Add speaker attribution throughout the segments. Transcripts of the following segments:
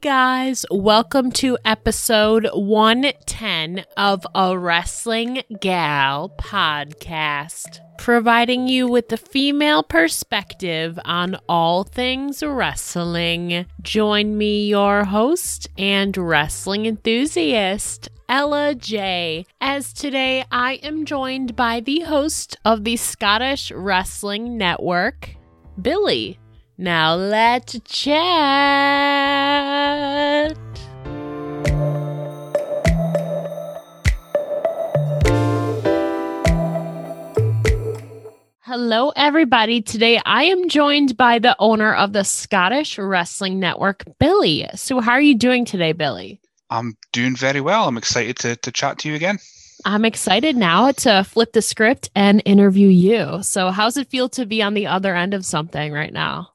Speaker 1: Guys, welcome to episode 110 of a Wrestling Gal podcast, providing you with the female perspective on all things wrestling. Join me, your host and wrestling enthusiast, Ella J, as today I am joined by the host of the Scottish Wrestling Network, Billy. Now let's chat. Hello, everybody. Today I am joined by the owner of the Scottish Wrestling Network, Billy. So, how are you doing today, Billy?
Speaker 2: I'm doing very well. I'm excited to, to chat to you again.
Speaker 1: I'm excited now to flip the script and interview you. So, how's it feel to be on the other end of something right now?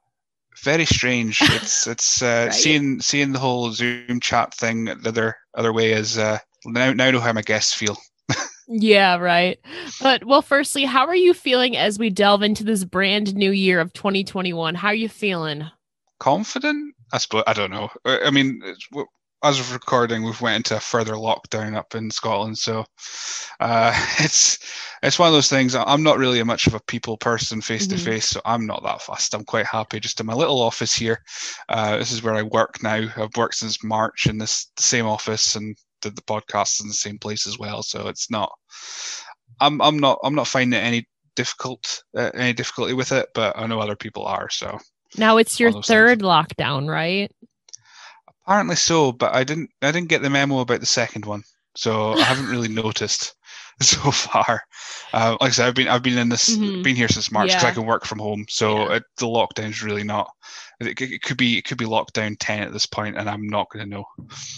Speaker 2: Very strange. It's it's uh, right? seeing seeing the whole Zoom chat thing the other other way is uh, now now know how my guests feel.
Speaker 1: yeah, right. But well, firstly, how are you feeling as we delve into this brand new year of 2021? How are you feeling?
Speaker 2: Confident? I suppose I don't know. I mean, as of recording, we've went into a further lockdown up in Scotland, so uh, it's it's one of those things. I'm not really a much of a people person face to face, so I'm not that fussed. I'm quite happy just in my little office here. Uh, this is where I work now. I've worked since March in this same office and did the podcasts in the same place as well. So it's not. I'm I'm not I'm not finding it any difficult uh, any difficulty with it, but I know other people are. So
Speaker 1: now it's your third things. lockdown, right?
Speaker 2: Apparently so, but I didn't I didn't get the memo about the second one, so I haven't really noticed so far. Uh, like I said, I've been I've been in this mm-hmm. been here since March because yeah. I can work from home, so yeah. it, the lockdown's really not. It, it, could be it could be lockdown ten at this point, and I'm not going to know.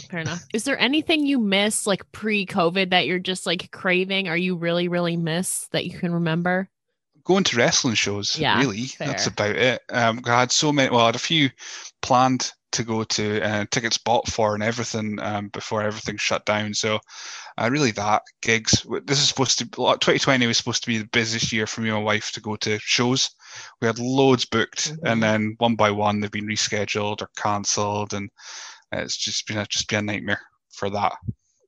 Speaker 1: Fair enough. Is there anything you miss like pre-COVID that you're just like craving? Are you really really miss that you can remember?
Speaker 2: Going to wrestling shows, yeah, really. Fair. That's about it. Um, I had so many. Well, I had a few planned to go to uh, tickets bought for and everything um, before everything shut down. So uh, really that gigs. This is supposed to 2020 was supposed to be the busiest year for me and my wife to go to shows. We had loads booked, mm-hmm. and then one by one they've been rescheduled or cancelled, and it's just been a, just been a nightmare for that.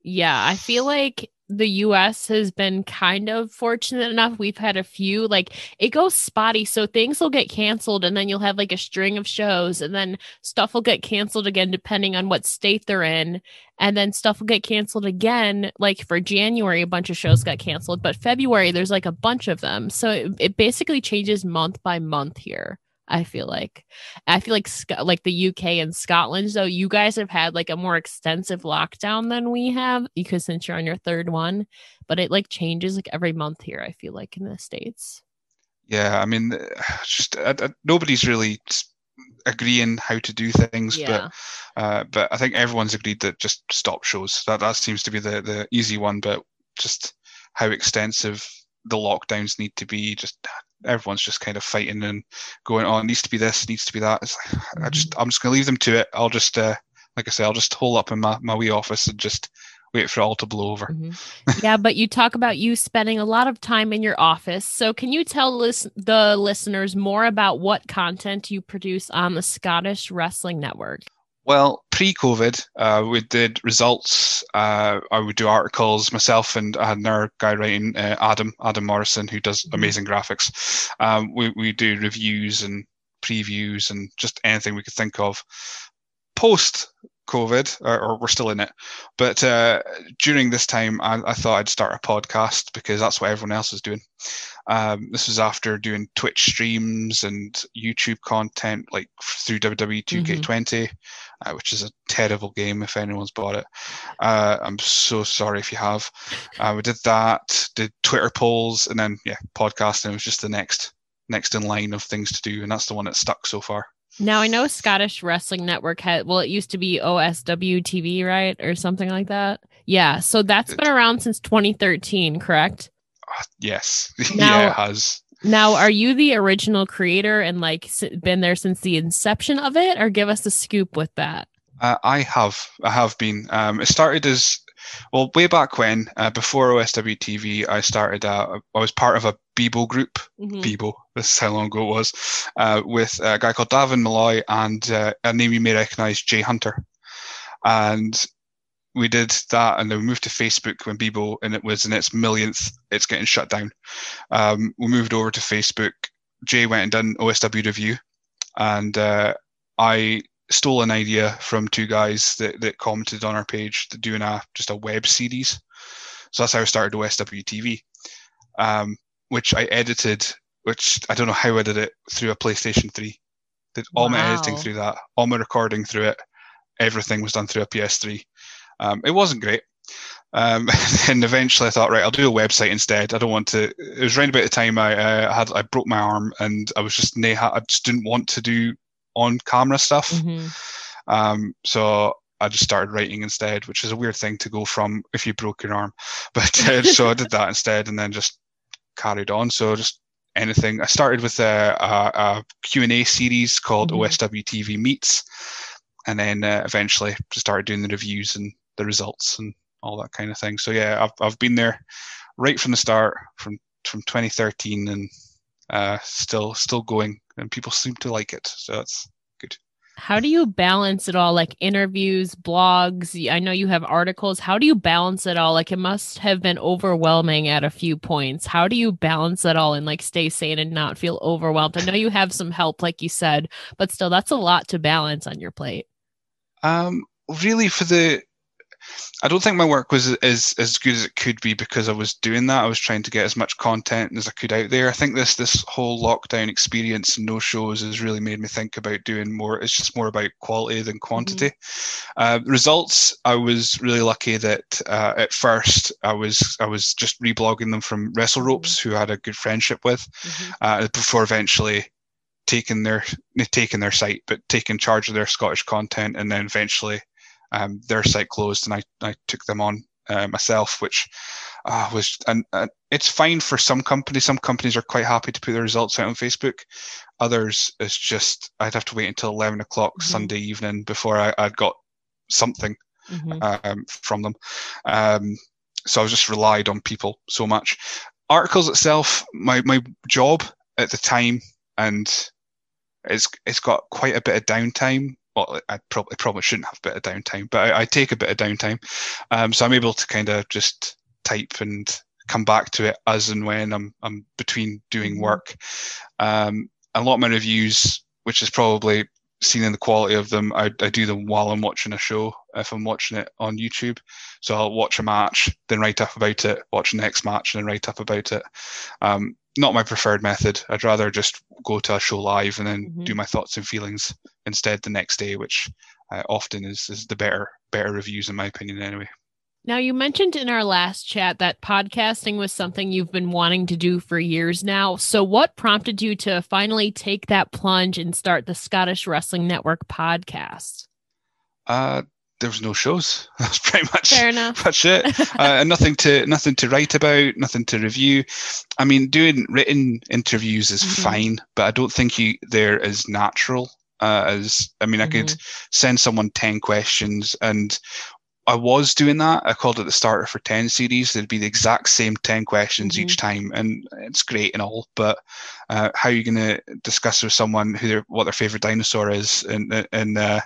Speaker 1: Yeah, I feel like the US has been kind of fortunate enough. We've had a few, like it goes spotty. So things will get canceled and then you'll have like a string of shows and then stuff will get canceled again, depending on what state they're in. And then stuff will get canceled again. Like for January, a bunch of shows got canceled, but February, there's like a bunch of them. So it, it basically changes month by month here. I feel like I feel like like the UK and Scotland though you guys have had like a more extensive lockdown than we have because since you're on your third one but it like changes like every month here I feel like in the states.
Speaker 2: Yeah, I mean just uh, uh, nobody's really agreeing how to do things yeah. but uh, but I think everyone's agreed that just stop shows. That that seems to be the the easy one but just how extensive the lockdowns need to be just everyone's just kind of fighting and going, "Oh, it needs to be this, needs to be that." It's like, I just, mm-hmm. I'm just gonna leave them to it. I'll just, uh, like I say, I'll just hole up in my my wee office and just wait for it all to blow over.
Speaker 1: Mm-hmm. yeah, but you talk about you spending a lot of time in your office. So, can you tell lis- the listeners more about what content you produce on the Scottish Wrestling Network?
Speaker 2: Well, pre-COVID, uh, we did results. Uh, I would do articles myself, and I had another guy writing, uh, Adam Adam Morrison, who does mm-hmm. amazing graphics. Um, we we do reviews and previews and just anything we could think of. Post COVID, or, or, we're still in it, but uh, during this time, I, I, thought I'd start a podcast because that's what everyone else is doing. Um, this was after doing Twitch streams and YouTube content, like through WWE 2K20, mm-hmm. Uh, which is a terrible game if anyone's bought it. Uh, I'm so sorry if you have. Uh, we did that, did Twitter polls, and then yeah, podcasting was just the next next in line of things to do, and that's the one that stuck so far.
Speaker 1: Now I know Scottish Wrestling Network had well, it used to be OSW TV, right, or something like that. Yeah, so that's been around since 2013, correct?
Speaker 2: yes. Now, yeah, it has.
Speaker 1: Now, are you the original creator and like been there since the inception of it, or give us the scoop with that?
Speaker 2: Uh, I have. I have been. Um, it started as well way back when, uh, before OSW TV. I started. Uh, I was part of a Bebo group. mm Bebo. This is how long ago it was. Uh, with a guy called Davin Malloy and uh, a name you may recognise, Jay Hunter. and we did that, and then we moved to Facebook when Bebo, and it was in its millionth. It's getting shut down. Um, we moved over to Facebook. Jay went and done OSW review, and uh, I stole an idea from two guys that, that commented on our page to doing a just a web series. So that's how I started OSW TV, um, which I edited. Which I don't know how I did it through a PlayStation 3. Did all wow. my editing through that, all my recording through it. Everything was done through a PS3. Um, it wasn't great. Um, and eventually I thought, right, I'll do a website instead. I don't want to. It was around about the time I uh, had I broke my arm, and I was just I just didn't want to do on camera stuff. Mm-hmm. Um, so I just started writing instead, which is a weird thing to go from if you broke your arm. But uh, so I did that instead, and then just carried on. So just anything. I started with a, a, a Q&A series called mm-hmm. OSW TV Meets, and then uh, eventually just started doing the reviews and the results and all that kind of thing. So yeah, I've I've been there right from the start, from from 2013, and uh, still still going, and people seem to like it. So that's good.
Speaker 1: How do you balance it all? Like interviews, blogs. I know you have articles. How do you balance it all? Like it must have been overwhelming at a few points. How do you balance it all and like stay sane and not feel overwhelmed? I know you have some help, like you said, but still, that's a lot to balance on your plate.
Speaker 2: Um, really, for the I don't think my work was as as good as it could be because I was doing that. I was trying to get as much content as I could out there. I think this this whole lockdown experience and no shows has really made me think about doing more. It's just more about quality than quantity. Mm-hmm. Uh, results. I was really lucky that uh, at first I was I was just reblogging them from Wrestle mm-hmm. Ropes, who I had a good friendship with, mm-hmm. uh, before eventually taking their taking their site, but taking charge of their Scottish content, and then eventually um, their site closed, and I, I took them on uh, myself, which uh, was and, and it's fine for some companies. Some companies are quite happy to put their results out on Facebook. Others, it's just I'd have to wait until eleven o'clock mm-hmm. Sunday evening before I, I got something mm-hmm. um, from them. Um, so I was just relied on people so much. Articles itself, my my job at the time, and it's it's got quite a bit of downtime well, I probably probably shouldn't have a bit of downtime, but I, I take a bit of downtime, um, so I'm able to kind of just type and come back to it as and when I'm I'm between doing mm-hmm. work. Um, a lot of my reviews, which is probably seen in the quality of them, I, I do them while I'm watching a show. If I'm watching it on YouTube, so I'll watch a match, then write up about it, watch the next match, and then write up about it. Um, not my preferred method. I'd rather just go to a show live and then mm-hmm. do my thoughts and feelings instead the next day, which uh, often is is the better better reviews in my opinion anyway.
Speaker 1: Now you mentioned in our last chat that podcasting was something you've been wanting to do for years now. So what prompted you to finally take that plunge and start the Scottish Wrestling Network podcast?
Speaker 2: Uh there was no shows. That's pretty much
Speaker 1: fair enough.
Speaker 2: That's it. uh, nothing to nothing to write about, nothing to review. I mean, doing written interviews is mm-hmm. fine, but I don't think you they're as natural uh, as I mean, I mm-hmm. could send someone ten questions, and I was doing that. I called it the starter for ten series. There'd be the exact same ten questions mm-hmm. each time, and it's great and all. But uh, how are you going to discuss with someone who their what their favorite dinosaur is, and and uh,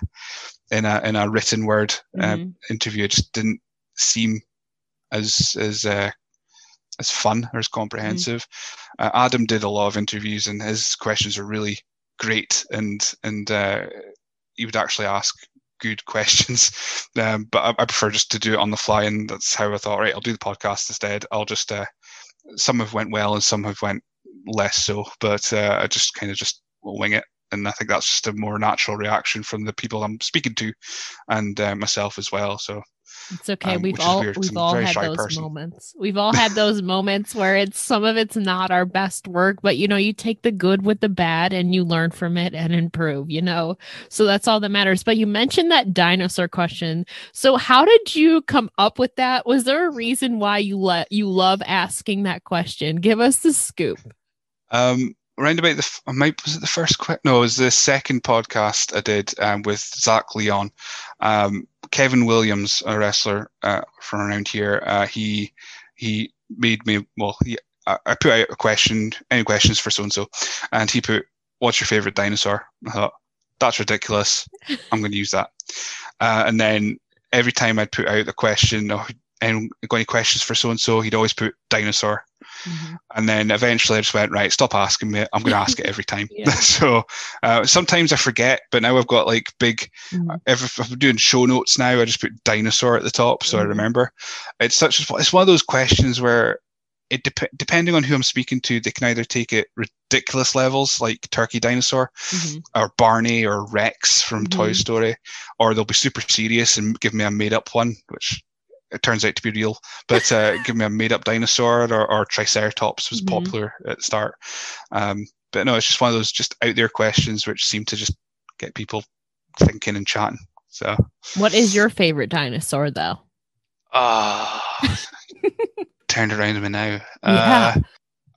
Speaker 2: in a in a written word uh, mm-hmm. interview. It just didn't seem as as uh, as fun or as comprehensive. Mm-hmm. Uh, Adam did a lot of interviews, and his questions are really great, and and uh, he would actually ask good questions. Um, but I, I, prefer just to do it on the fly, and that's how I thought. Right, I'll do the podcast instead. I'll just uh, some have went well, and some have went less so. But uh, I just kind of just wing it and I think that's just a more natural reaction from the people I'm speaking to, and uh, myself as well. So
Speaker 1: it's okay. Um, we've all we've all had those person. moments. We've all had those moments where it's some of it's not our best work, but you know, you take the good with the bad and you learn from it and improve, you know. So that's all that matters. But you mentioned that dinosaur question. So how did you come up with that? Was there a reason why you let you love asking that question? Give us the scoop.
Speaker 2: Um around about the I might was it the first quick no it was the second podcast I did um, with Zach Leon. Um, Kevin Williams a wrestler uh, from around here uh, he he made me well he, I put out a question any questions for so and so and he put what's your favorite dinosaur? I thought that's ridiculous. I'm going to use that. Uh, and then every time I'd put out the question, or and got any questions for so and so, he'd always put dinosaur. Mm-hmm. And then eventually I just went, right, stop asking me. I'm going to ask it every time. so uh, sometimes I forget, but now I've got like big, mm-hmm. if, if, I'm doing show notes now, I just put dinosaur at the top so mm-hmm. I remember. It's such, it's one of those questions where it dep- depending on who I'm speaking to, they can either take it ridiculous levels like Turkey Dinosaur mm-hmm. or Barney or Rex from mm-hmm. Toy Story, or they'll be super serious and give me a made up one, which it turns out to be real. But uh, give me a made up dinosaur or, or Triceratops was mm-hmm. popular at the start. Um, but no, it's just one of those just out there questions which seem to just get people thinking and chatting. So,
Speaker 1: what is your favorite dinosaur though?
Speaker 2: Ah. Uh, turned around to me now. Yeah.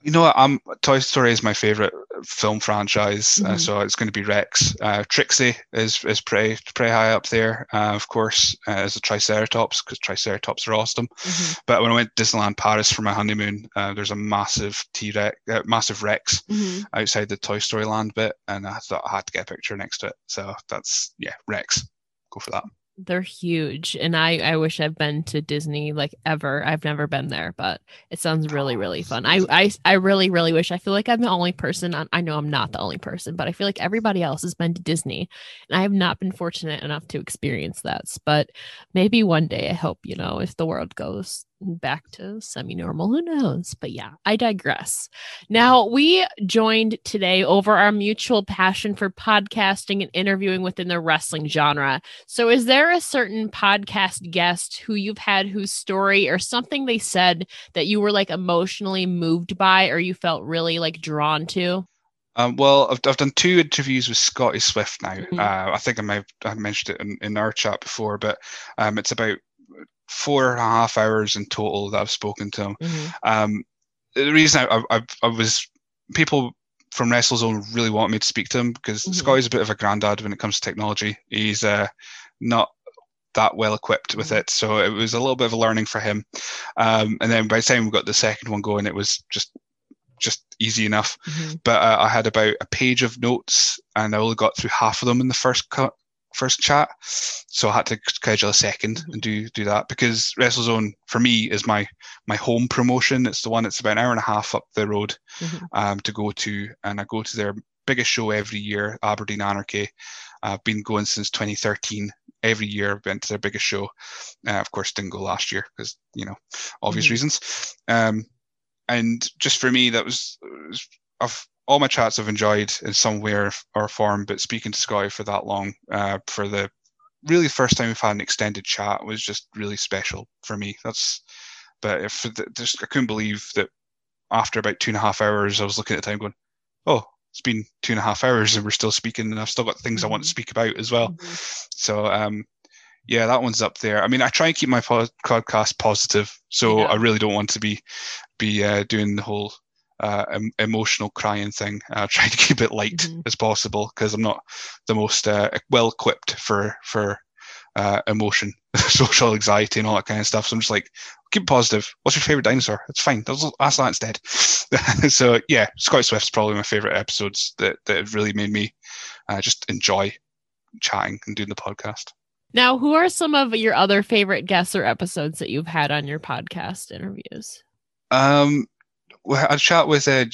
Speaker 2: You know what? I'm Toy Story is my favorite film franchise, uh, mm-hmm. uh, so it's going to be Rex. Uh, Trixie is is pretty pretty high up there, uh, of course, uh, as a Triceratops because Triceratops are awesome. Mm-hmm. But when I went to Disneyland Paris for my honeymoon, uh, there's a massive T Rex, massive Rex mm-hmm. outside the Toy Story Land bit, and I thought I had to get a picture next to it. So that's yeah, Rex. Go for that.
Speaker 1: They're huge. And I, I wish I've been to Disney like ever. I've never been there, but it sounds really, really fun. I, I, I really, really wish. I feel like I'm the only person. On, I know I'm not the only person, but I feel like everybody else has been to Disney. And I have not been fortunate enough to experience that. But maybe one day I hope, you know, if the world goes back to semi normal. Who knows? But yeah, I digress. Now, we joined today over our mutual passion for podcasting and interviewing within the wrestling genre. So, is there a certain podcast guest who you've had whose story or something they said that you were like emotionally moved by or you felt really like drawn to?
Speaker 2: Um, well, I've, I've done two interviews with Scotty Swift now. Mm-hmm. Uh, I think I may have mentioned it in, in our chat before, but um, it's about four and a half hours in total that I've spoken to him. Mm-hmm. Um, the reason I, I, I, was people from WrestleZone really want me to speak to him because mm-hmm. Scotty's a bit of a granddad when it comes to technology. He's uh, not that well equipped with mm-hmm. it, so it was a little bit of a learning for him. Um, and then by the time we got the second one going, it was just just easy enough. Mm-hmm. But uh, I had about a page of notes, and I only got through half of them in the first cut, first chat, so I had to schedule a 2nd mm-hmm. and do do that because WrestleZone for me is my my home promotion. It's the one that's about an hour and a half up the road mm-hmm. um, to go to, and I go to their biggest show every year, Aberdeen Anarchy. I've been going since 2013. Every year, I've been to their biggest show. Uh, of course, didn't go last year because you know obvious mm-hmm. reasons. Um, and just for me, that was, was I've all my chats I've enjoyed in some way or, or form, but speaking to Scotty for that long, uh, for the really first time we've had an extended chat was just really special for me. That's, but if just I couldn't believe that after about two and a half hours, I was looking at the time going, oh, it's been two and a half hours and we're still speaking, and I've still got things mm-hmm. I want to mm-hmm. speak about as well. Mm-hmm. So, um, yeah, that one's up there. I mean, I try and keep my podcast positive, so yeah. I really don't want to be be uh, doing the whole uh, emotional crying thing. I try to keep it light mm-hmm. as possible because I'm not the most uh, well equipped for for uh, emotion, social anxiety, and all that kind of stuff. So I'm just like, keep it positive. What's your favorite dinosaur? It's fine. Ask that instead. so yeah, Scott Swift's probably my favorite episodes that that have really made me uh, just enjoy chatting and doing the podcast.
Speaker 1: Now, who are some of your other favorite guests or episodes that you've had on your podcast interviews?
Speaker 2: Um, I chat with uh,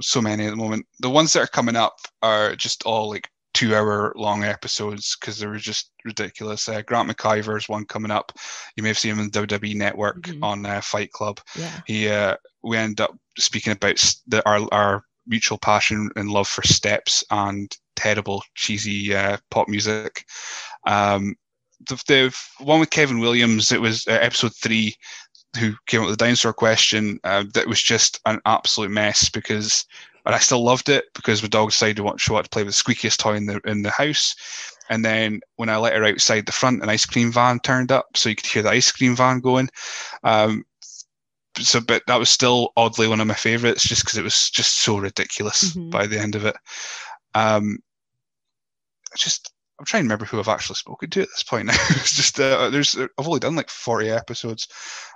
Speaker 2: so many at the moment. The ones that are coming up are just all like two hour long episodes because they were just ridiculous. Uh, Grant McIver's one coming up. You may have seen him in the WWE Network mm-hmm. on uh, Fight Club.
Speaker 1: Yeah.
Speaker 2: He uh, we end up speaking about the, our our mutual passion and love for steps and terrible cheesy uh, pop music. Um, the, the one with Kevin Williams, it was uh, episode three who came up with the dinosaur question uh, that was just an absolute mess because but I still loved it because my dog decided to want, she wanted to play with the squeakiest toy in the in the house. And then when I let her outside the front, an ice cream van turned up, so you could hear the ice cream van going. Um, so, but that was still oddly one of my favorites, just because it was just so ridiculous mm-hmm. by the end of it. Um, just I'm trying to remember who I've actually spoken to at this point now. it's just uh, there's I've only done like 40 episodes,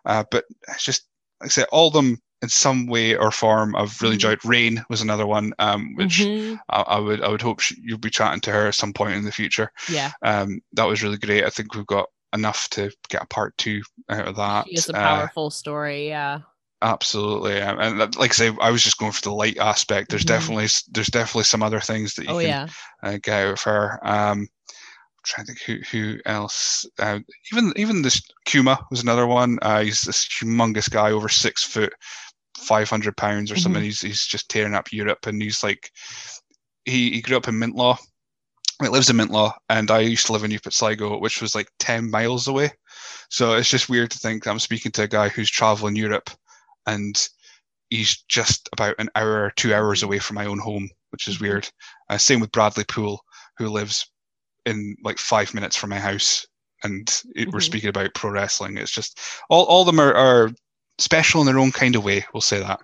Speaker 2: uh, but it's just like I said, all of them in some way or form I've really mm-hmm. enjoyed. Rain was another one, um, which mm-hmm. I, I, would I would hope she, you'll be chatting to her at some point in the future.
Speaker 1: Yeah,
Speaker 2: um, that was really great. I think we've got enough to get a part two out of that.
Speaker 1: It's a
Speaker 2: Uh,
Speaker 1: powerful story. Yeah.
Speaker 2: Absolutely, and like I say, I was just going for the light aspect. There's
Speaker 1: Mhm.
Speaker 2: definitely there's definitely some other things that you
Speaker 1: Oh
Speaker 2: can
Speaker 1: yeah.
Speaker 2: uh, get out of her. Um, I'm trying to think who who else. Uh, even even this Kuma was another one. Uh, he's this humongous guy, over six foot, five hundred pounds or something. He's he's just tearing up Europe, and he's like, he he grew up in Mintlaw. He lives in Mintlaw, and I used to live in New Pitsligo, which was like ten miles away. So it's just weird to think I'm speaking to a guy who's traveling Europe, and he's just about an hour or two hours away from my own home, which is
Speaker 1: Mhm.
Speaker 2: weird. Uh, same with Bradley Poole, who lives in like five minutes from my house, and it, we're
Speaker 1: Mhm.
Speaker 2: speaking about pro wrestling. It's just all all of them are, are special in their own kind of way. We'll say that.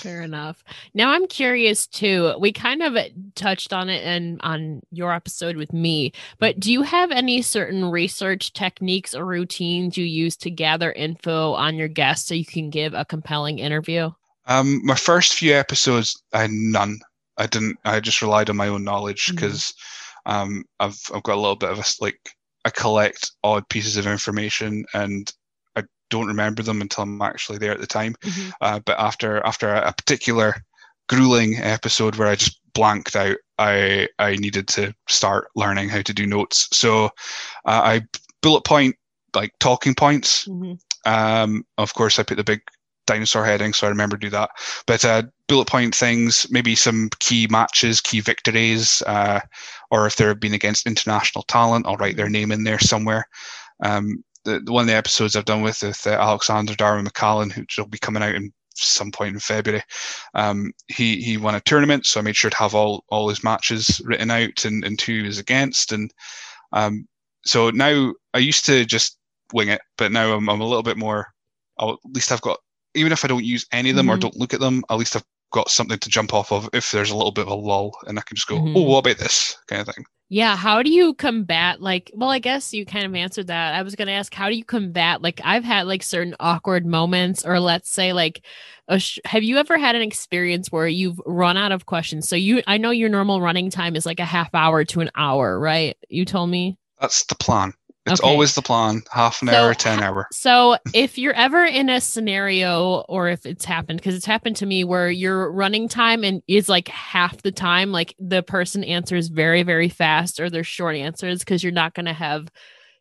Speaker 1: Fair enough. Now I'm curious too. We kind of touched on it and on your episode with me, but do you have any certain research techniques or routines you use to gather info on your guests so you can give a compelling interview?
Speaker 2: Um, my first few episodes, I had none. I didn't. I just relied on my own knowledge because um, I've I've got a little bit of a like I collect odd pieces of information and don't remember them until I'm actually there at the time.
Speaker 1: Mhm.
Speaker 2: Uh, but after after a, a particular grueling episode where I just blanked out, I I needed to start learning how to do notes. So uh, I bullet point like talking points
Speaker 1: Mhm.
Speaker 2: um, of course, I put the big dinosaur heading, so I remember to do that. But uh, bullet point things, maybe some key matches, key victories, uh, or if they've been against international talent, I'll write their name in there somewhere. Um, the, one of the episodes I've done with with uh, Alexander Darwin McCallan, which will be coming out in some point in February. Um, he he won a tournament, so I made sure to have all all his matches written out and, and who he was against, and um, so now I used to just wing it, but now I'm, I'm a little bit more. I'll, at least I've got, even if I don't use any of them or
Speaker 1: Mhm.
Speaker 2: don't look at them, at least I've got something to jump off of if there's a little bit of a lull, and I can just go,
Speaker 1: Mhm.
Speaker 2: oh, what about this kind of thing.
Speaker 1: Yeah, how do you combat like well I guess you kind of answered that. I was going to ask how do you combat like I've had like certain awkward moments or let's say like sh- have you ever had an experience where you've run out of questions? So you I know your normal running time is like a half hour to an hour, right? You told me.
Speaker 2: That's the plan. It's
Speaker 1: Okay.
Speaker 2: always the plan. Half an
Speaker 1: So
Speaker 2: hour, ten hour.
Speaker 1: So if you're ever in a scenario or if it's happened because it's happened to me where your running time and is like half the time like the person answers very very fast or they're short answers because you're not going to have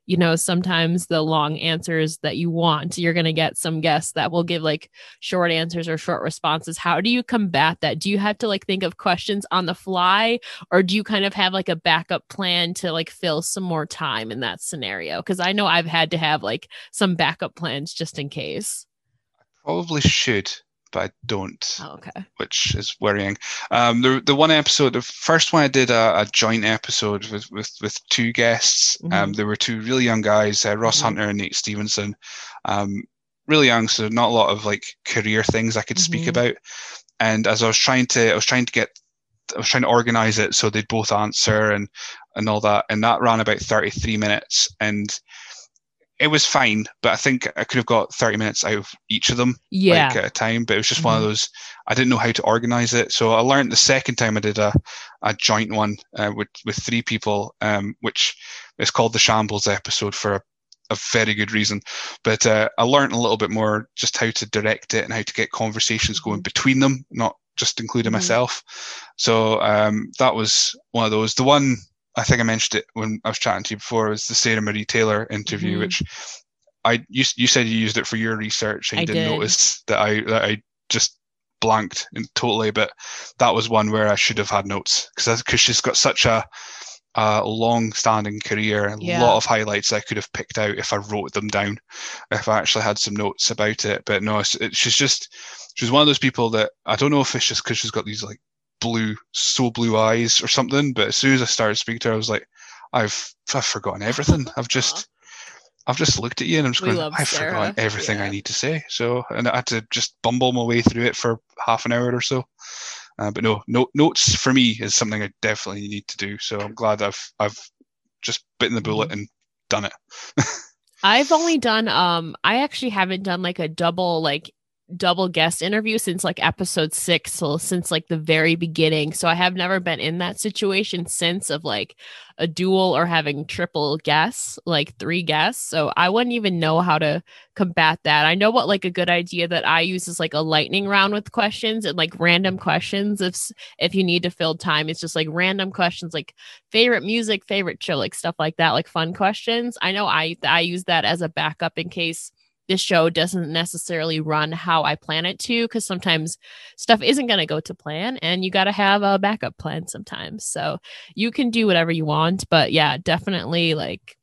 Speaker 1: you know sometimes the long answers that you want you're going to get some guests that will give like short answers or short responses. How do you combat that? Do you have to like think of questions on the fly or do you kind of have like a backup plan to like fill some more time in that scenario? Because i know i've had to have like some backup plans just in case.
Speaker 2: I Probably should, but I don't.
Speaker 1: oh, okay
Speaker 2: which is worrying. Um, the the one episode, the first one I did a, a joint episode with with with two guests. Um,
Speaker 1: Mhm.
Speaker 2: there were two really young guys, uh, Ross
Speaker 1: Mhm.
Speaker 2: Hunter and Nate Stevenson. Um, really young, so not a lot of like career things I could speak
Speaker 1: Mhm.
Speaker 2: about. And as I was trying to, I was trying to get, I was trying to organize it so they'd both answer and and all that, and that ran about thirty three minutes and. It was fine, but I think I could have got 30 minutes out of each of them
Speaker 1: yeah
Speaker 2: like at a time. But it was just one of
Speaker 1: Mhm.
Speaker 2: those. I didn't know how to organize it, so I learned the second time I did a, a joint one uh, with with three people, um, which is called the Shambles episode for a, a very good reason. But uh, I learned a little bit more just how to direct it and how to get conversations going
Speaker 1: Mhm.
Speaker 2: between them, not just including
Speaker 1: Mhm.
Speaker 2: myself. So um, that was one of those. The one I think I mentioned it when I was chatting to you before It was the Sarah Marie Taylor interview,
Speaker 1: Mhm.
Speaker 2: which I you, you said you used it for your research and
Speaker 1: I
Speaker 2: you didn't
Speaker 1: did.
Speaker 2: notice that I that I just blanked and totally. But that was one where I should have had notes because because she's got such a a long-standing career, a
Speaker 1: Yeah.
Speaker 2: lot of highlights I could have picked out if I wrote them down, if I actually had some notes about it. But no, it's, it, she's just she's one of those people that I don't know if it's just because she's got these like blue, so blue eyes or something. But as soon as I started speaking to her, I was like, I've I've forgotten everything. I've just I've just looked at you and I'm just
Speaker 1: We
Speaker 2: going, I've
Speaker 1: Sarah,
Speaker 2: forgotten everything I need to say. So, and I had to just bumble my way through it for half an hour or so. Uh, but no, no, notes for me is something I definitely need to do. So I'm glad I've I've just bitten the bullet
Speaker 1: Mm-hmm.
Speaker 2: and done it.
Speaker 1: I've only done um I actually haven't done like a double like double guest interview since like episode six, so since like the very beginning. So I have never been in that situation since of like a dual or having triple guests, like three guests. So I wouldn't even know how to combat that. I know what like a good idea that I use is like a lightning round with questions and like random questions. If if you need to fill time, it's just like random questions like favorite music, favorite show, like stuff like that, like fun questions. I know I I use that as a backup in case this show doesn't necessarily run how I plan it to because sometimes stuff isn't going to go to plan and you got to have a backup plan sometimes. So you can do whatever you want, but yeah, definitely like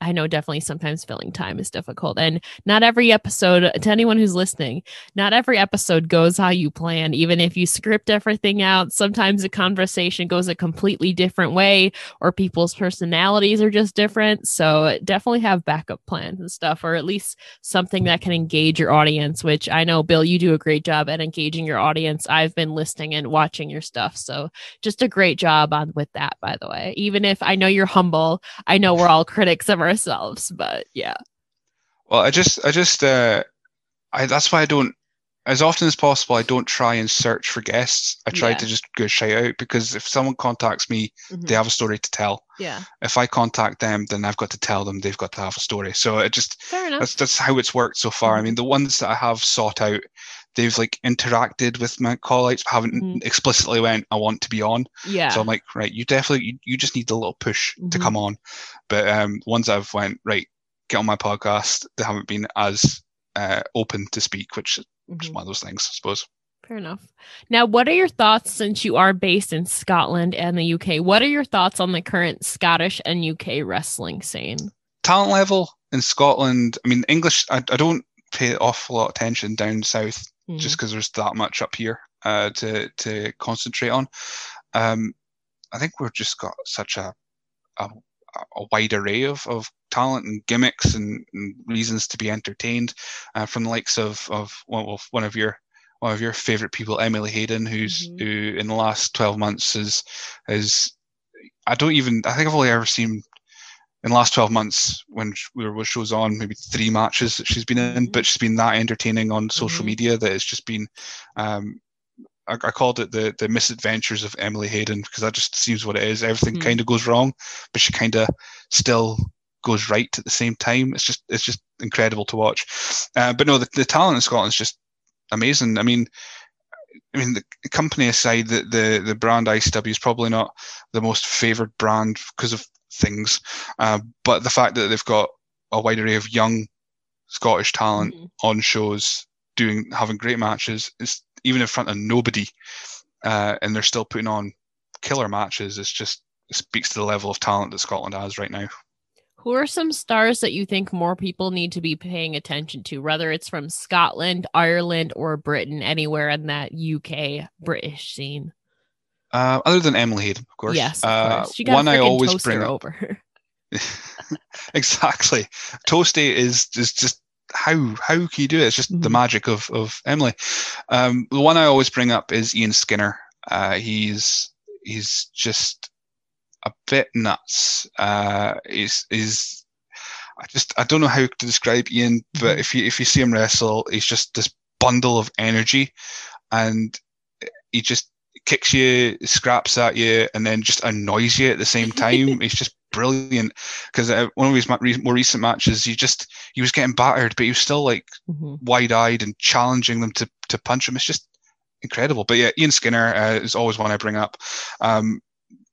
Speaker 1: I know definitely sometimes filling time is difficult. And not every episode, to anyone who's listening, not every episode goes how you plan. Even if you script everything out, sometimes the conversation goes a completely different way, or people's personalities are just different. So definitely have backup plans and stuff, or at least something that can engage your audience, which I know, Bill, you do a great job at engaging your audience. I've been listening and watching your stuff. So just a great job on with that, by the way. Even if I know you're humble, I know we're all critics of our ourselves. But yeah.
Speaker 2: Well, I just, I just, uh, I that's why I don't, as often as possible, I don't try and search for guests. I try yeah. to just go shout out because if someone contacts me, mm-hmm. they have a story to tell.
Speaker 1: Yeah.
Speaker 2: If I contact them, then I've got to tell them they've got to have a story. So it just
Speaker 1: Fair enough.
Speaker 2: that's that's how it's worked so far. Mm-hmm. I mean, the ones that I have sought out, they've like interacted with my call outs, but haven't mm-hmm. explicitly went, I want to be on.
Speaker 1: Yeah.
Speaker 2: So I'm like, right, you definitely you, you just need a little push to
Speaker 1: Mm-hmm.
Speaker 2: come on. But um ones I've went, right, get on my podcast, they haven't been as uh, open to speak, which is
Speaker 1: Mhm.
Speaker 2: one of those things, I suppose.
Speaker 1: Fair enough. Now, what are your thoughts since you are based in Scotland and the UK? What are your thoughts on the current Scottish and UK wrestling scene?
Speaker 2: Talent level in Scotland, I mean, English, I, I don't pay awful lot of attention down south
Speaker 1: Mhm.
Speaker 2: just because there's that much up here uh, to to concentrate on. Um, I think we've just got such a a, a wide array of, of talent and gimmicks and, and reasons to be entertained uh, from the likes of of one of one of your one of your favorite people, Emily Hayden, who's
Speaker 1: Mhm.
Speaker 2: who in the last twelve months is is I don't even I think I've only ever seen in the last 12 months when there was shows on maybe three matches that she's been in
Speaker 1: Mhm.
Speaker 2: but she's been that entertaining on social
Speaker 1: Mhm.
Speaker 2: media that it's just been um I, I called it the the misadventures of Emily Hayden because that just seems what it is everything
Speaker 1: Mhm.
Speaker 2: kind of goes wrong but she kind of still goes right at the same time it's just it's just incredible to watch uh, but no the, the talent in Scotland is just amazing I mean I mean, the company aside, the, the the brand ICW is probably not the most favoured brand because of things, uh, but the fact that they've got a wide array of young Scottish talent
Speaker 1: Mhm.
Speaker 2: on shows, doing having great matches, is even in front of nobody, uh, and they're still putting on killer matches. It's just it speaks to the level of talent that Scotland has right now.
Speaker 1: Who are some stars that you think more people need to be paying attention to, whether it's from Scotland, Ireland, or Britain, anywhere in that UK British scene?
Speaker 2: Uh, other than Emily Hayden, of course.
Speaker 1: Yes, of
Speaker 2: uh,
Speaker 1: course. She got
Speaker 2: one I always bring up.
Speaker 1: over.
Speaker 2: exactly. Toasty is is just how how can you do it? It's just the
Speaker 1: Mhm.
Speaker 2: magic of of Emily. Um, the one I always bring up is Ian Skinner. Uh, he's he's just a bit nuts. Uh, he's he's I just I don't know how to describe Ian, but
Speaker 1: Mhm.
Speaker 2: if you if you see him wrestle, he's just this bundle of energy, and he just kicks you, scraps at you, and then just annoys you at the same time. it's just brilliant because uh, one of his ma- re- more recent matches, he just he was getting battered, but he was still like
Speaker 1: Mhm.
Speaker 2: wide-eyed and challenging them to to punch him. It's just incredible. But yeah, Ian Skinner uh, is always one I bring up. Um,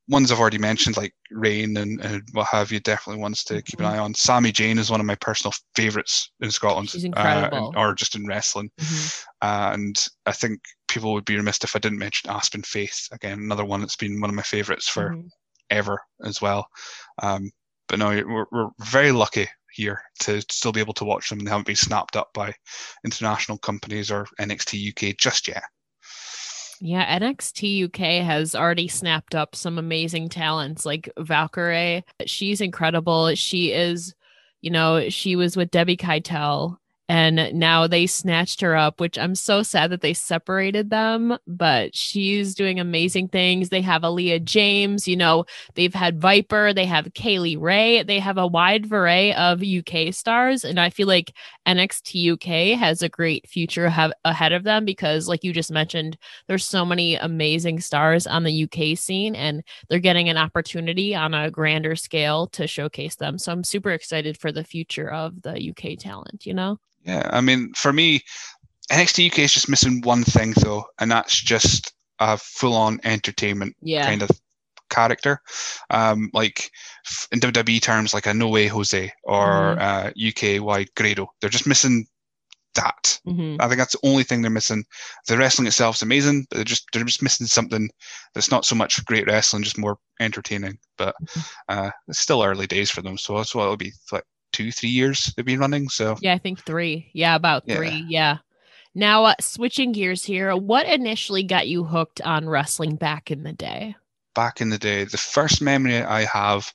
Speaker 2: ones I've already mentioned, like Rain and, and what have you, definitely ones to keep an
Speaker 1: Mhm.
Speaker 2: eye on. Sammii Jayne is one of my personal favourites in Scotland, uh, and- or just in wrestling.
Speaker 1: Mhm.
Speaker 2: And I think people would be remiss if I didn't mention Aspen Faith again, another one that's been one of my favourites for
Speaker 1: Mhm.
Speaker 2: ever as well. Um, but no, we're, we're very lucky here to still be able to watch them they haven't been snapped up by international companies or NXT UK just yet.
Speaker 1: Yeah, NXT UK has already snapped up some amazing talents like Valkyrie. She's incredible. She is, you know, she was with Debbie Keitel and now they snatched her up which i'm so sad that they separated them but she's doing amazing things. They have aleah james you know they've had viper they have kay lee ray they have a wide array of uk stars and i feel like nxt uk has a great future have ahead of them because like you just mentioned there's so many amazing stars on the uk scene and they're getting an opportunity on a grander scale to showcase them. So i'm super excited for the future of the uk talent you know
Speaker 2: yeah, I mean, for me, NXT UK is just missing one thing though, and that's just a full-on entertainment
Speaker 1: yeah.
Speaker 2: kind of character. Um, like in WWE terms, like a No Way Jose or mm-hmm. uh, UK wide Grado. They're just missing that.
Speaker 1: Mm-hmm.
Speaker 2: I think that's the only thing they're missing. The wrestling itself is amazing, but they're just they're just missing something that's not so much great wrestling, just more entertaining. But mm-hmm. uh, it's still early days for them, so that's what it'll be like two, three years they've been running. So
Speaker 1: yeah, I think three. Yeah, about three. Yeah. yeah. Now, uh, switching gears here, what initially got you hooked on wrestling back in the day?
Speaker 2: Back in the day, the first memory I have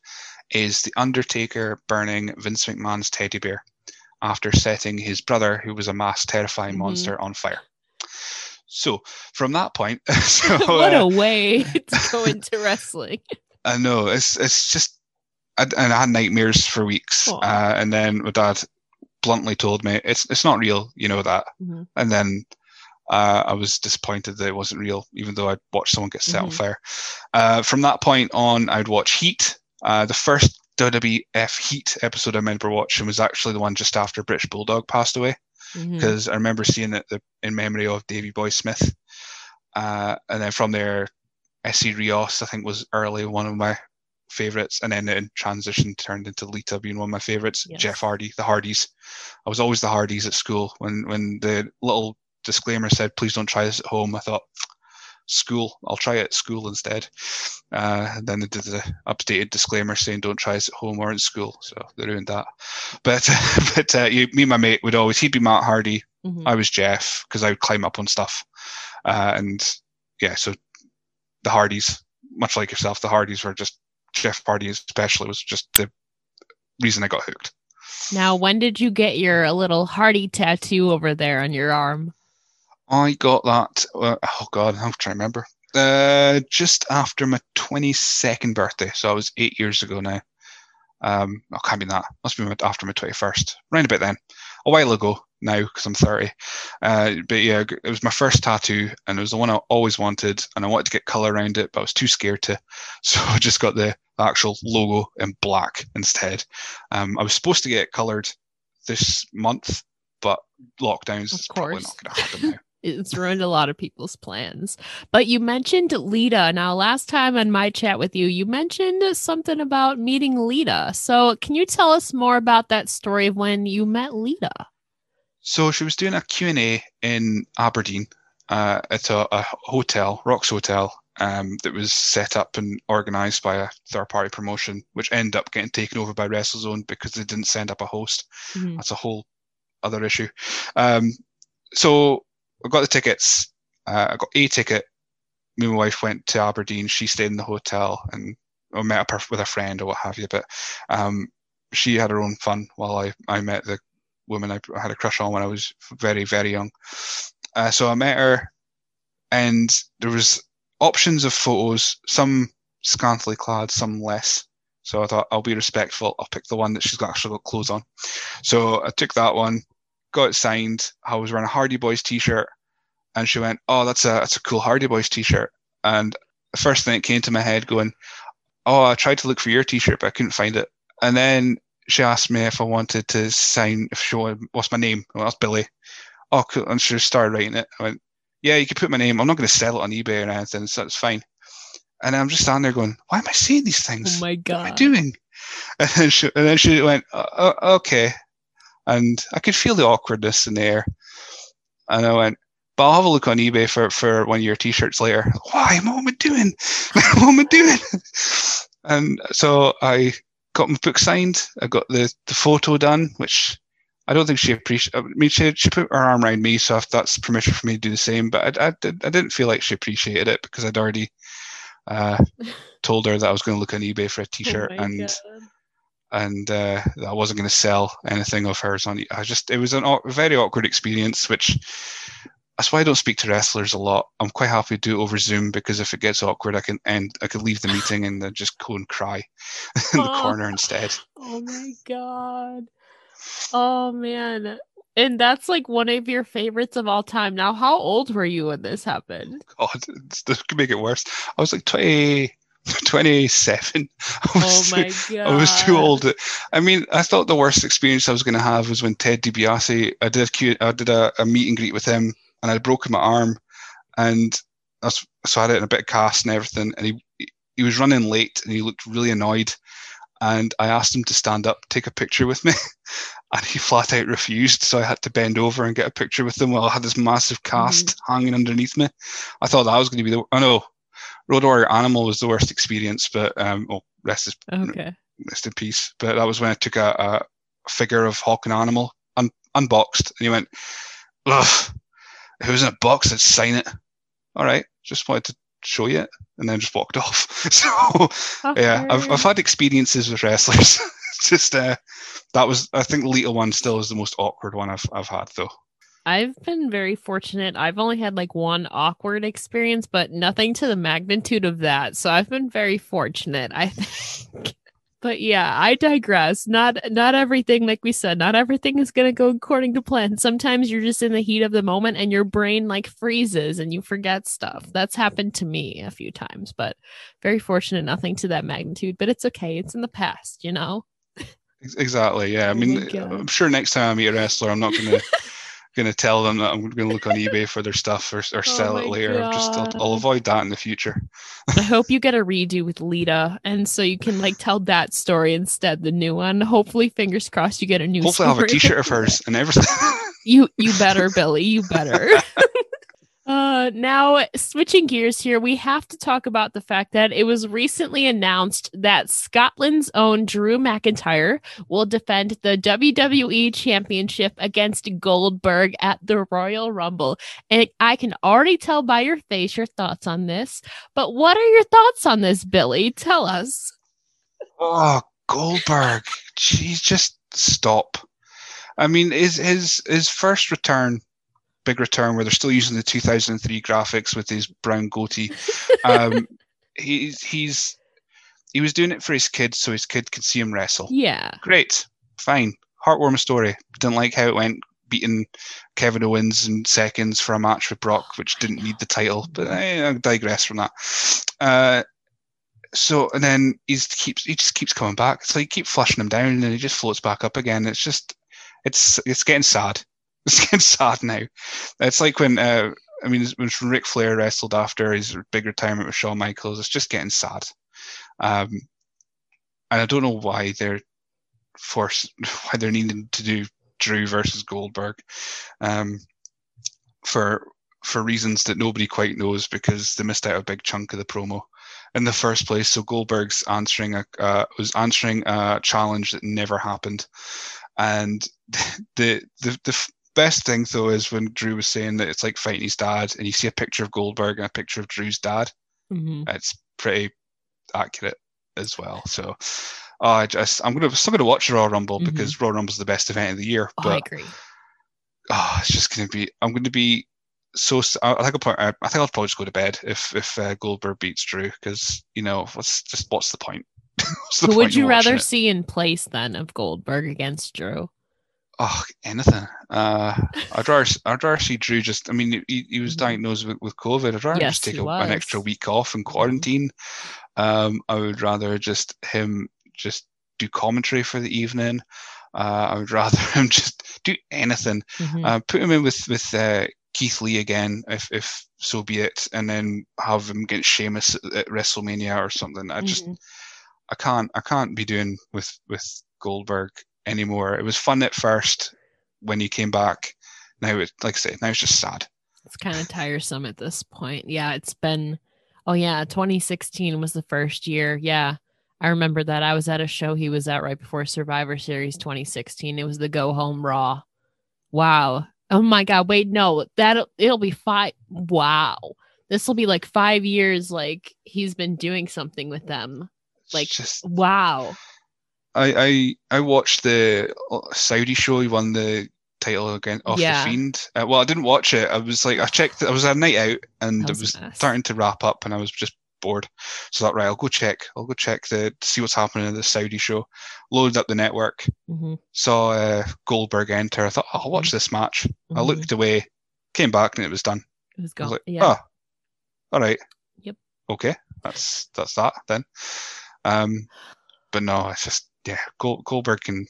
Speaker 2: is the Undertaker burning Vince McMahon's teddy bear after setting his brother, who was a mass terrifying mm-hmm. monster, on fire. So from that point, so,
Speaker 1: what a uh, way to go into wrestling.
Speaker 2: I know it's it's just I, and I had nightmares for weeks. Uh, and then my dad bluntly told me it's it's not real, you know that.
Speaker 1: Mm-hmm.
Speaker 2: And then uh, I was disappointed that it wasn't real, even though I'd watched someone get set mm-hmm. on fire. Uh, from that point on, I'd watch Heat. Uh, the first WWF Heat episode I remember watching was actually the one just after British Bulldog passed away, because mm-hmm. I remember seeing it the, in memory of Davy Boy Smith. Uh, and then from there, Essa Rios, I think, was early one of my favorites, and then in transition turned into Lita being one of my favorites. Yes. Jeff Hardy, the Hardys. I was always the Hardys at school. When when the little disclaimer said, "Please don't try this at home," I thought, "School, I'll try it at school instead." Uh, and then they did the updated disclaimer saying, "Don't try this at home or in school," so they ruined that. But but uh, you, me and my mate would always he'd be Matt Hardy, mm-hmm. I was Jeff because I would climb up on stuff, uh, and yeah, so the Hardys, much like yourself, the Hardys were just Jeff Hardy especially was just the reason I got hooked.
Speaker 1: Now, when did you get your little Hardy tattoo over there on your arm?
Speaker 2: I got that. Uh, oh God, I'm trying to remember. Uh, just after my 22nd birthday, so I was eight years ago now. Um, oh, can't be that. Must be after my 21st. Right about then, a while ago now because I'm 30. Uh, but yeah, it was my first tattoo and it was the one I always wanted and I wanted to get color around it, but I was too scared to. So I just got the actual logo in black instead. Um, I was supposed to get colored this month, but lockdowns is probably not going to happen now.
Speaker 1: it's ruined a lot of people's plans. But you mentioned Lita. Now, last time on my chat with you, you mentioned something about meeting Lita. So, can you tell us more about that story of when you met Lita?
Speaker 2: So she was doing a Q&A in Aberdeen uh, at a, a, hotel, Rocks Hotel, um, that was set up and organised by a third-party promotion, which ended up getting taken over by WrestleZone because they didn't send up a host. Mm-hmm. That's a whole other issue. Um, so I got the tickets. Uh, I got a ticket. Me and my wife went to Aberdeen. She stayed in the hotel and I met up with a friend or what have you. But um, she had her own fun while I, I met the woman I had a crush on when I was very very young. Uh, so I met her, and there was options of photos, some scantily clad, some less. So I thought I'll be respectful. I'll pick the one that she's got actually got clothes on. So I took that one, got it signed. I was wearing a Hardy Boys t-shirt, and she went, "Oh, that's a that's a cool Hardy Boys t-shirt." And the first thing that came to my head, going, "Oh, I tried to look for your t-shirt, but I couldn't find it." And then she asked me if I wanted to sign, if she wanted, what's my name? Well, that's Billy. Oh, cool. And she started writing it. I went, yeah, you can put my name. I'm not going to sell it on eBay or anything, so it's fine. And I'm just standing there going, why am I saying these things?
Speaker 1: Oh my God.
Speaker 2: What am I doing? And then she, and then she went, oh, okay. And I could feel the awkwardness in the air. And I went, but I'll have a look on eBay for, for one of your t-shirts later. Why? What am I doing? what am I doing? And so I got my book signed. I got the, the photo done, which I don't think she appreciated. I mean, she, she put her arm around me, so that's permission for me to do the same. But I, I, I didn't feel like she appreciated it because I'd already uh, told her that I was going to look on eBay for a oh T-shirt, oh and God. and uh, I wasn't going to sell anything of hers on. I just it was a very awkward experience, which that's why I don't speak to wrestlers a lot. I'm quite happy to do it over Zoom because if it gets awkward, I can end. I could leave the meeting and then just go and cry in the corner instead.
Speaker 1: Oh my god! Oh man, and that's like one of your favorites of all time. Now, how old were you when this happened?
Speaker 2: Oh, god, this could make it worse. I was like 20, 27. I was,
Speaker 1: oh my god!
Speaker 2: I was too old. I mean, I thought the worst experience I was going to have was when Ted DiBiase. I did a I did a, a meet and greet with him and I'd broken my arm, and I was, so I had it in a bit of cast and everything. And he he was running late, and he looked really annoyed. And I asked him to stand up, take a picture with me, and he flat out refused. So I had to bend over and get a picture with him while I had this massive cast mm-hmm. hanging underneath me. I thought that was going to be the. Oh no, Road Warrior Animal was the worst experience, but um, well, rest is
Speaker 1: okay.
Speaker 2: Rest in peace. But that was when I took a, a figure of Hawk and Animal un- unboxed, and he went, "Ugh, it was in a box, I'd sign it. All right, just wanted to show you it, and then just walked off. So okay. yeah, I've I've had experiences with wrestlers. just uh, that was I think Lita one still is the most awkward one I've I've had though.
Speaker 1: I've been very fortunate. I've only had like one awkward experience, but nothing to the magnitude of that. So I've been very fortunate. I think but yeah i digress. Not not everything like we said not everything is going to go according to plan. Sometimes you're just in the heat of the moment and your brain like freezes and you forget stuff. That's happened to me a few times but very fortunate nothing to that magnitude but it's okay. It's in the past you know?
Speaker 2: Exactly yeah. I oh mean uh, i'm sure next time i meet a wrestler i'm not going to going to tell them that I'm going to look on eBay for their stuff or, or oh sell it later. i just I'll, I'll, avoid that in the future.
Speaker 1: I hope you get a redo with Lita, and so you can like tell that story instead, the new one. Hopefully, fingers crossed, you get a new.
Speaker 2: Hopefully,
Speaker 1: story.
Speaker 2: I'll have a T-shirt of hers and everything.
Speaker 1: you you better, Billy. You better. Uh, now, switching gears here, we have to talk about the fact that it was recently announced that Scotland's own Drew McIntyre will defend the WWE Championship against Goldberg at the Royal Rumble. And I can already tell by your face your thoughts on this. But what are your thoughts on this, Billy? Tell us.
Speaker 2: Oh, Goldberg. Jeez, just stop. I mean, his his his first return big return where they're still using the 2003 graphics with his brown goatee. Um, he's he's he was doing it for his kid so his kid could see him wrestle.
Speaker 1: Yeah,
Speaker 2: great, fine, heartwarming story. Didn't like how it went, beating Kevin Owens in seconds for a match with Brock, which didn't need the title. But I, I digress from that. Uh, so and then he keeps he just keeps coming back. So you keep flushing him down, and he just floats back up again. It's just it's it's getting sad. It's getting sad now. It's like when uh, I mean when Ric Flair wrestled after his big retirement with Shawn Michaels. It's just getting sad. Um, and I don't know why they're forced why they're needing to do Drew versus Goldberg. Um, for for reasons that nobody quite knows because they missed out a big chunk of the promo in the first place. So Goldberg's answering a uh, was answering a challenge that never happened, and the the the best thing though is when Drew was saying that it's like fighting his dad, and you see a picture of Goldberg and a picture of Drew's dad.
Speaker 1: Mm-hmm.
Speaker 2: It's pretty accurate as well. So, uh, I just I'm gonna still gonna watch Royal Rumble mm-hmm. because Royal Rumble is the best event of the year.
Speaker 1: Oh, but, I agree.
Speaker 2: Oh, it's just gonna be. I'm gonna be so. I think I'll. I think I'll probably just go to bed if if uh, Goldberg beats Drew because you know what's just what's the point?
Speaker 1: what's the Who point would you rather it? see in place then of Goldberg against Drew?
Speaker 2: Oh, anything. Uh, I'd rather, I'd rather see Drew just. I mean, he, he was mm-hmm. diagnosed with, with COVID. I'd rather yes, just take a, an extra week off in mm-hmm. quarantine. Um, I would rather just him just do commentary for the evening. Uh, I would rather him just do anything. Mm-hmm. Uh, put him in with with uh, Keith Lee again, if if so be it, and then have him get Sheamus at, at WrestleMania or something. I just, mm-hmm. I can't, I can't be doing with with Goldberg anymore. It was fun at first when he came back. Now it, like I say, now it's just sad.
Speaker 1: It's kind of tiresome at this point. Yeah, it's been. Oh yeah, 2016 was the first year. Yeah, I remember that. I was at a show he was at right before Survivor Series 2016. It was the Go Home Raw. Wow. Oh my God. Wait, no, that it'll be five. Wow. This will be like five years. Like he's been doing something with them. Like, just, wow
Speaker 2: I I I watched the Saudi show. He won the title again off
Speaker 1: Yeah.
Speaker 2: the Fiend. Uh, well, I didn't watch it. I was like, I checked. I was a night out, and
Speaker 1: That
Speaker 2: it
Speaker 1: was
Speaker 2: was starting to wrap up, and I was just bored. So I thought, right, I'll go check. I'll go check the see what's happening in the Saudi show. Loaded up the network,
Speaker 1: Mhm,
Speaker 2: saw uh, Goldberg enter. I thought, oh, I'll watch this match. I
Speaker 1: mhm.
Speaker 2: looked away, came back, and it was done.
Speaker 1: It was
Speaker 2: I was
Speaker 1: gone.
Speaker 2: like,
Speaker 1: yeah.
Speaker 2: oh, all right.
Speaker 1: Yep.
Speaker 2: Okay, that's that's that then. Um, but no, it's just yeah, Gold, Goldberg can.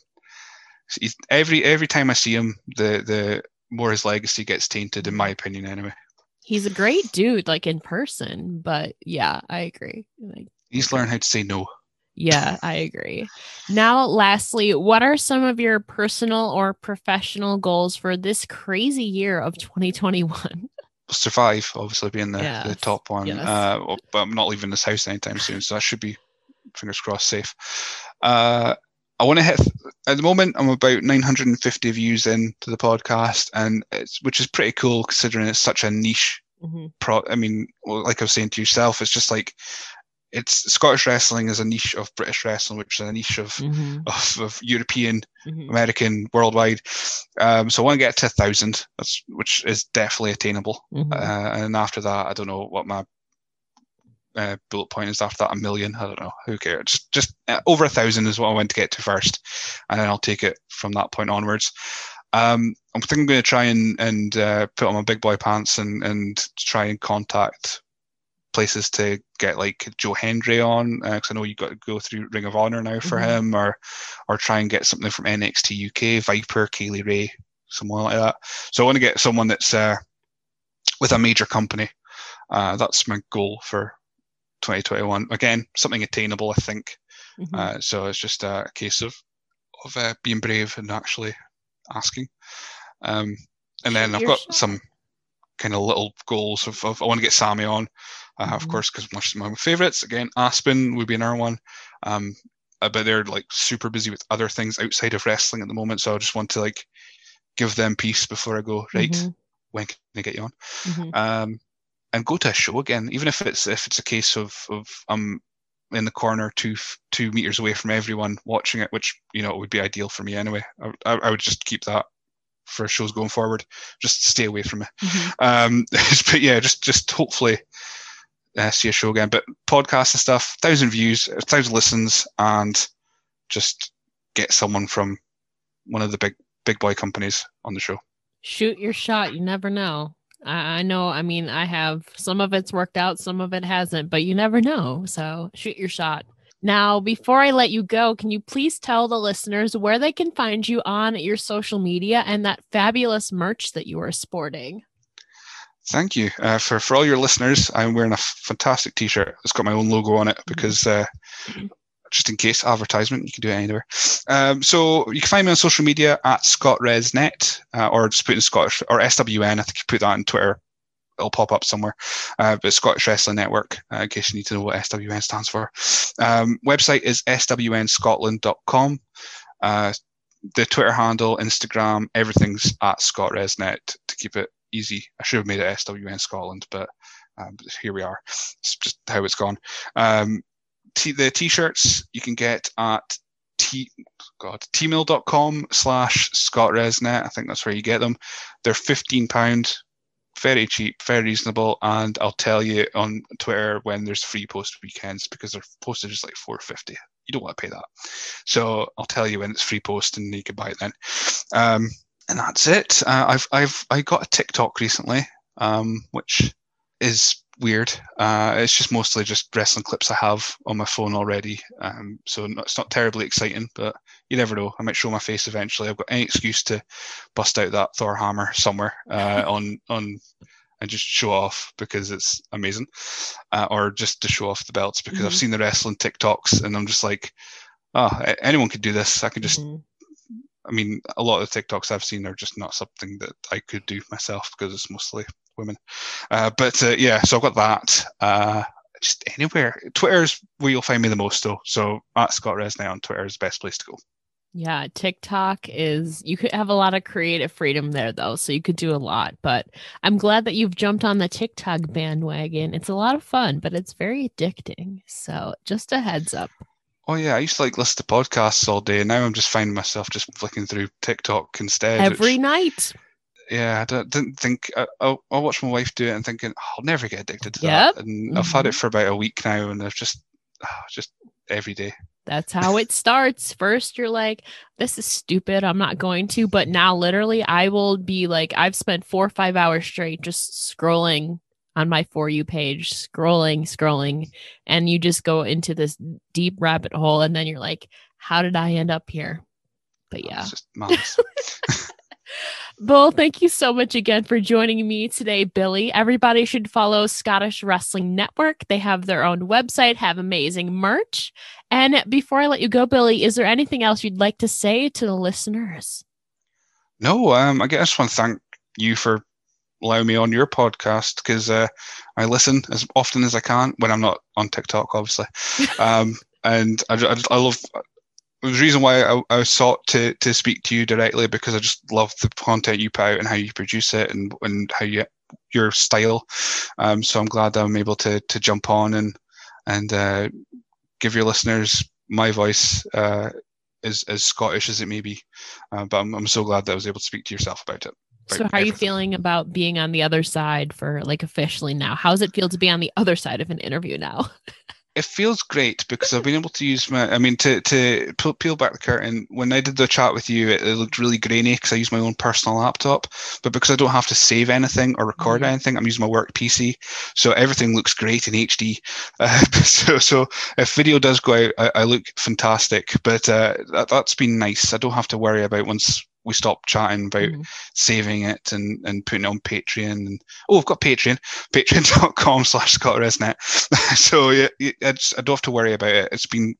Speaker 2: He's, every every time I see him, the the more his legacy gets tainted, in my opinion, anyway.
Speaker 1: He's a great dude, like in person. But yeah, I agree. Like,
Speaker 2: He's learned how to say no.
Speaker 1: yeah, I agree. Now, lastly, what are some of your personal or professional goals for this crazy year of 2021?
Speaker 2: Survive, obviously being the, the top one.
Speaker 1: yes.
Speaker 2: Uh, but I'm not leaving this house anytime soon, so that should be fingers crossed safe. Uh, I want to hit at the moment. I'm about 950 views into the podcast, and it's which is pretty cool considering it's such a niche
Speaker 1: Mhm,
Speaker 2: pro I mean, like I was saying to yourself, it's just like it's Scottish wrestling is a niche of British wrestling, which is a niche of
Speaker 1: mhm,
Speaker 2: of, of European,
Speaker 1: mhm.
Speaker 2: American, worldwide. Um, so I want to get to a thousand, that's which is definitely attainable.
Speaker 1: Mhm.
Speaker 2: Uh, and after that, I don't know what my uh, bullet point is after that. A million, I don't know. Who cares? Just just uh, over a thousand is what I want to get to first, and then I'll take it from that point onwards. Um, I'm thinking I'm going to try and and uh, put on my big boy pants and and try and contact places to get like Joe Hendry on because I know you've got to go through Ring of Honor now for
Speaker 1: Mhm.
Speaker 2: him, or or try and get something from NXT UK, Viper, Kay Lee Ray, someone like that. So I want to get someone that's uh, with a major company. Uh, that's my goal for 2021. Again, something attainable, I think.
Speaker 1: Mhm.
Speaker 2: Uh, so it's just a case of of uh, being brave and actually asking. Um, and then I've got
Speaker 1: shot.
Speaker 2: some kind of little goals of, of I want to get Sammii on, uh, of
Speaker 1: Mhm.
Speaker 2: course, because one of my favorites. Again, Aspen would be another one. Um, uh, but they're like super busy with other things outside of wrestling at the moment, so I just want to like give them peace before I go. Right,
Speaker 1: Mhm,
Speaker 2: when can I get you on?
Speaker 1: mhm.
Speaker 2: um, and go to a show again, even if it's if it's a case of of I'm in the corner two two meters away from everyone watching it, which you know would be ideal for me anyway. I, I, I would just keep that for shows going forward. Just stay away from it.
Speaker 1: Mhm.
Speaker 2: Um, but yeah, just just hopefully uh, see a show again. But podcast and stuff, thousand views, thousand listens, and just get someone from one of the big big boy companies on the show.
Speaker 1: Shoot your shot. You never know. I, know. I mean, I have some of it's worked out, some of it hasn't, but you never know. So shoot your shot. Now, before I let you go, can you please tell the listeners where they can find you on your social media and that fabulous merch that you are sporting?
Speaker 2: Thank you uh, for for all your listeners. I'm wearing a fantastic T-shirt. It's got my own logo on it because uh, just in case advertisement, you can do it anywhere. Um, so you can find me on social media at ScottResNet uh, or just put in Scottish or SWN. I think you put that on Twitter. It'll pop up somewhere. Uh, but Scottish Wrestling Network, uh, in case you need to know what SWN stands for. Um, website is swnscotland.com. Uh, the Twitter handle, Instagram, everything's at ScottResNet to keep it easy. I should have made it SWN Scotland, but um, here we are. It's just how it's gone. Um, t- the t-shirts you can get at t god tmail.com slash scottresnet. I think that's where you get them. They're fifteen pound, very cheap, very reasonable, and I'll tell you on Twitter when there's free post weekends because their postage is like four fifty. You don't want to pay that, so I'll tell you when it's free post and you can buy it then. Um, and that's it. Uh, I've I've I got a TikTok recently, um, which is weird. Uh, it's just mostly just wrestling clips I have on my phone already. Um, so not, it's not terribly exciting, but you never know. I might show my face eventually. I've got any excuse to bust out that Thor hammer somewhere uh, on on and just show off because it's amazing, uh, or just to show off the belts because I've
Speaker 1: Mhm.
Speaker 2: seen the wrestling TikToks and I'm just like, oh, anyone could do this. I can just
Speaker 1: Mhm.
Speaker 2: I mean, a lot of the TikToks I've seen are just not something that I could do myself because it's mostly women. Uh, but uh, yeah, so I've got that. Uh, just anywhere. Twitter's where you'll find me the most, though. So at Scott Resnick on Twitter is the best place to go.
Speaker 1: Yeah, TikTok is you could have a lot of creative freedom there though, so you could do a lot. But I'm glad that you've jumped on the TikTok bandwagon. It's a lot of fun, but it's very addicting. So just a heads up.
Speaker 2: Oh yeah, I used to like listen to podcasts all day, and now I'm just finding myself just flicking through TikTok instead.
Speaker 1: Every
Speaker 2: which,
Speaker 1: night.
Speaker 2: Yeah, I don't, didn't think I, will I'll watch my wife do it and thinking I'll never get addicted to
Speaker 1: Yep.
Speaker 2: that. And I've had it
Speaker 1: Mhm.
Speaker 2: for about a week now, and I've just ah, just every day.
Speaker 1: That's how it starts. First, you're like, this is stupid. I'm not going to. But now, literally, I will be like, I've spent four or five hours straight just scrolling on my For You page, scrolling, scrolling. And you just go into this deep rabbit hole. And then you're like, how did I end up here? But yeah. Bill, thank you so much again for joining me today, Billy. Everybody should follow Scottish Wrestling Network. They have their own website, have amazing merch. And before I let you go, Billy, is there anything else you'd like to say to the listeners?
Speaker 2: no, um, I guess I just want to thank you for allowing me on your podcast because uh, I listen as often as I can when I'm not on TikTok, obviously. Um, and I, I, I love the reason why I, I sought to to speak to you directly because I just love the content you put out and how you produce it and and how you your style. Um, so I'm glad that I'm able to to jump on and and uh, give your listeners my voice. Uh, as, as Scottish as it may be, uh, but I'm, I'm so glad that I was able to speak to yourself about it.
Speaker 1: So,
Speaker 2: about
Speaker 1: how are you feeling about being on the other side for like officially now? How does it feel to be on the other side of an interview now?
Speaker 2: it feels great because I've been able to use my. I mean, to to peel, back the curtain. When I did the chat with you, it, it looked really grainy because I use my own personal laptop. But because I don't have to save anything or record
Speaker 1: Mhm.
Speaker 2: anything, I'm using my work PC, so everything looks great in HD. Uh, so so if video does go out, I, I look fantastic. But uh, that that's been nice. I don't have to worry about once we stop chatting about
Speaker 1: Mhm.
Speaker 2: saving it and, and putting it on Patreon. And oh, I've got Patreon, patreon.com slash Scott scottresnet. so yeah, yeah, I, just, I don't have to worry about it. It's been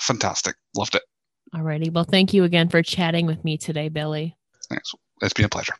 Speaker 2: fantastic. Loved it.
Speaker 1: Alrighty. Well, thank you again for chatting with me today, Billy.
Speaker 2: Thanks. It's been a pleasure.